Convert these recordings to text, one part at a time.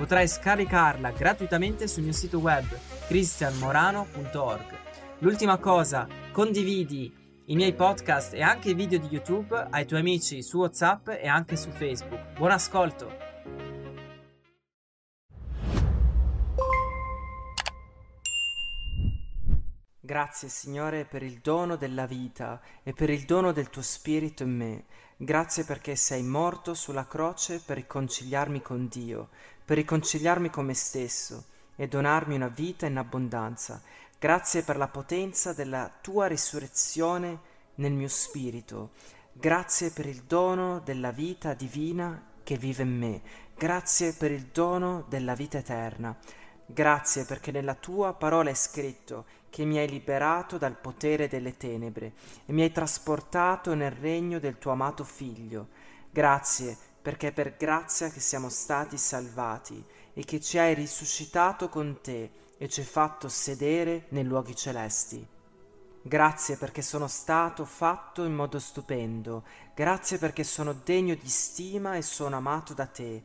Potrai scaricarla gratuitamente sul mio sito web cristianmorano.org. L'ultima cosa, condividi i miei podcast e anche i video di YouTube ai tuoi amici su WhatsApp e anche su Facebook. Buon ascolto! Grazie Signore per il dono della vita e per il dono del tuo Spirito in me. Grazie perché sei morto sulla croce per riconciliarmi con Dio, per riconciliarmi con me stesso e donarmi una vita in abbondanza. Grazie per la potenza della tua risurrezione nel mio spirito. Grazie per il dono della vita divina che vive in me. Grazie per il dono della vita eterna. Grazie perché nella tua parola è scritto che mi hai liberato dal potere delle tenebre e mi hai trasportato nel regno del tuo amato Figlio. Grazie perché è per grazia che siamo stati salvati e che ci hai risuscitato con te e ci hai fatto sedere nei luoghi celesti. Grazie perché sono stato fatto in modo stupendo, grazie perché sono degno di stima e sono amato da te.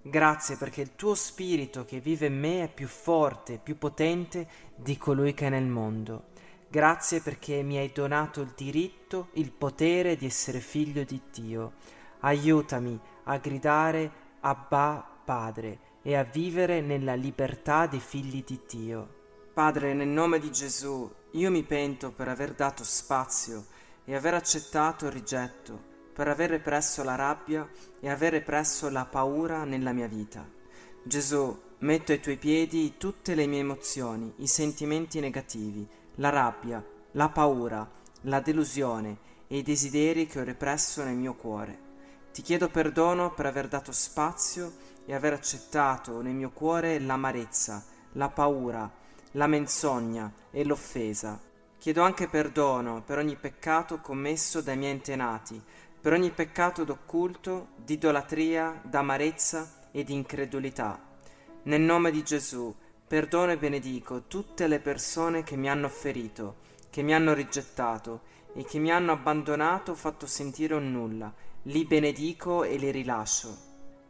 Grazie perché il tuo spirito che vive in me è più forte, più potente di colui che è nel mondo. Grazie perché mi hai donato il diritto, il potere di essere figlio di Dio. Aiutami a gridare Abba Padre e a vivere nella libertà dei figli di Dio. Padre, nel nome di Gesù, io mi pento per aver dato spazio e aver accettato il rigetto per avere presso la rabbia e avere presso la paura nella mia vita. Gesù, metto ai tuoi piedi tutte le mie emozioni, i sentimenti negativi, la rabbia, la paura, la delusione e i desideri che ho represso nel mio cuore. Ti chiedo perdono per aver dato spazio e aver accettato nel mio cuore l'amarezza, la paura, la menzogna e l'offesa. Chiedo anche perdono per ogni peccato commesso dai miei antenati, per ogni peccato d'occulto, di idolatria, d'amarezza e di incredulità. Nel nome di Gesù, perdono e benedico tutte le persone che mi hanno ferito, che mi hanno rigettato e che mi hanno abbandonato o fatto sentire un nulla. Li benedico e li rilascio.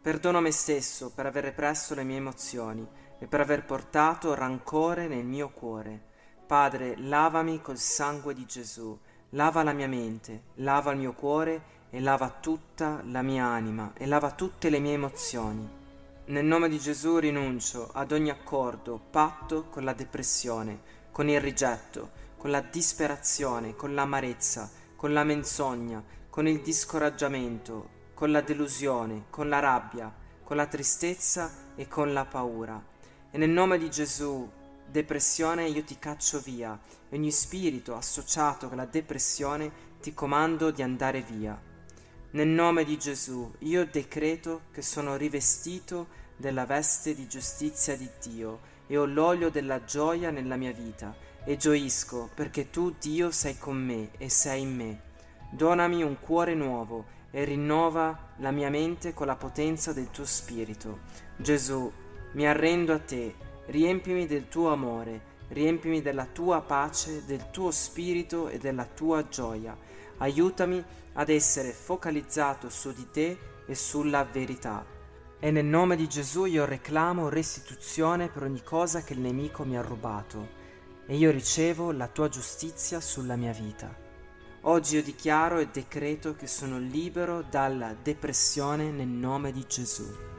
Perdono me stesso per aver represso le mie emozioni e per aver portato rancore nel mio cuore. Padre, lavami col sangue di Gesù, lava la mia mente, lava il mio cuore e lava tutta la mia anima e lava tutte le mie emozioni. Nel nome di Gesù rinuncio ad ogni accordo, patto con la depressione, con il rigetto, con la disperazione, con l'amarezza, con la menzogna, con il discoraggiamento, con la delusione, con la rabbia, con la tristezza e con la paura. E nel nome di Gesù, depressione, io ti caccio via ogni spirito associato con la depressione ti comando di andare via. Nel nome di Gesù, io decreto che sono rivestito della veste di giustizia di Dio e ho l'olio della gioia nella mia vita e gioisco perché tu, Dio, sei con me e sei in me. Donami un cuore nuovo e rinnova la mia mente con la potenza del tuo spirito. Gesù, mi arrendo a te, riempimi del tuo amore, riempimi della tua pace, del tuo spirito e della tua gioia aiutami ad essere focalizzato su di te e sulla verità. E nel nome di Gesù io reclamo restituzione per ogni cosa che il nemico mi ha rubato e io ricevo la tua giustizia sulla mia vita. Oggi io dichiaro e decreto che sono libero dalla depressione nel nome di Gesù.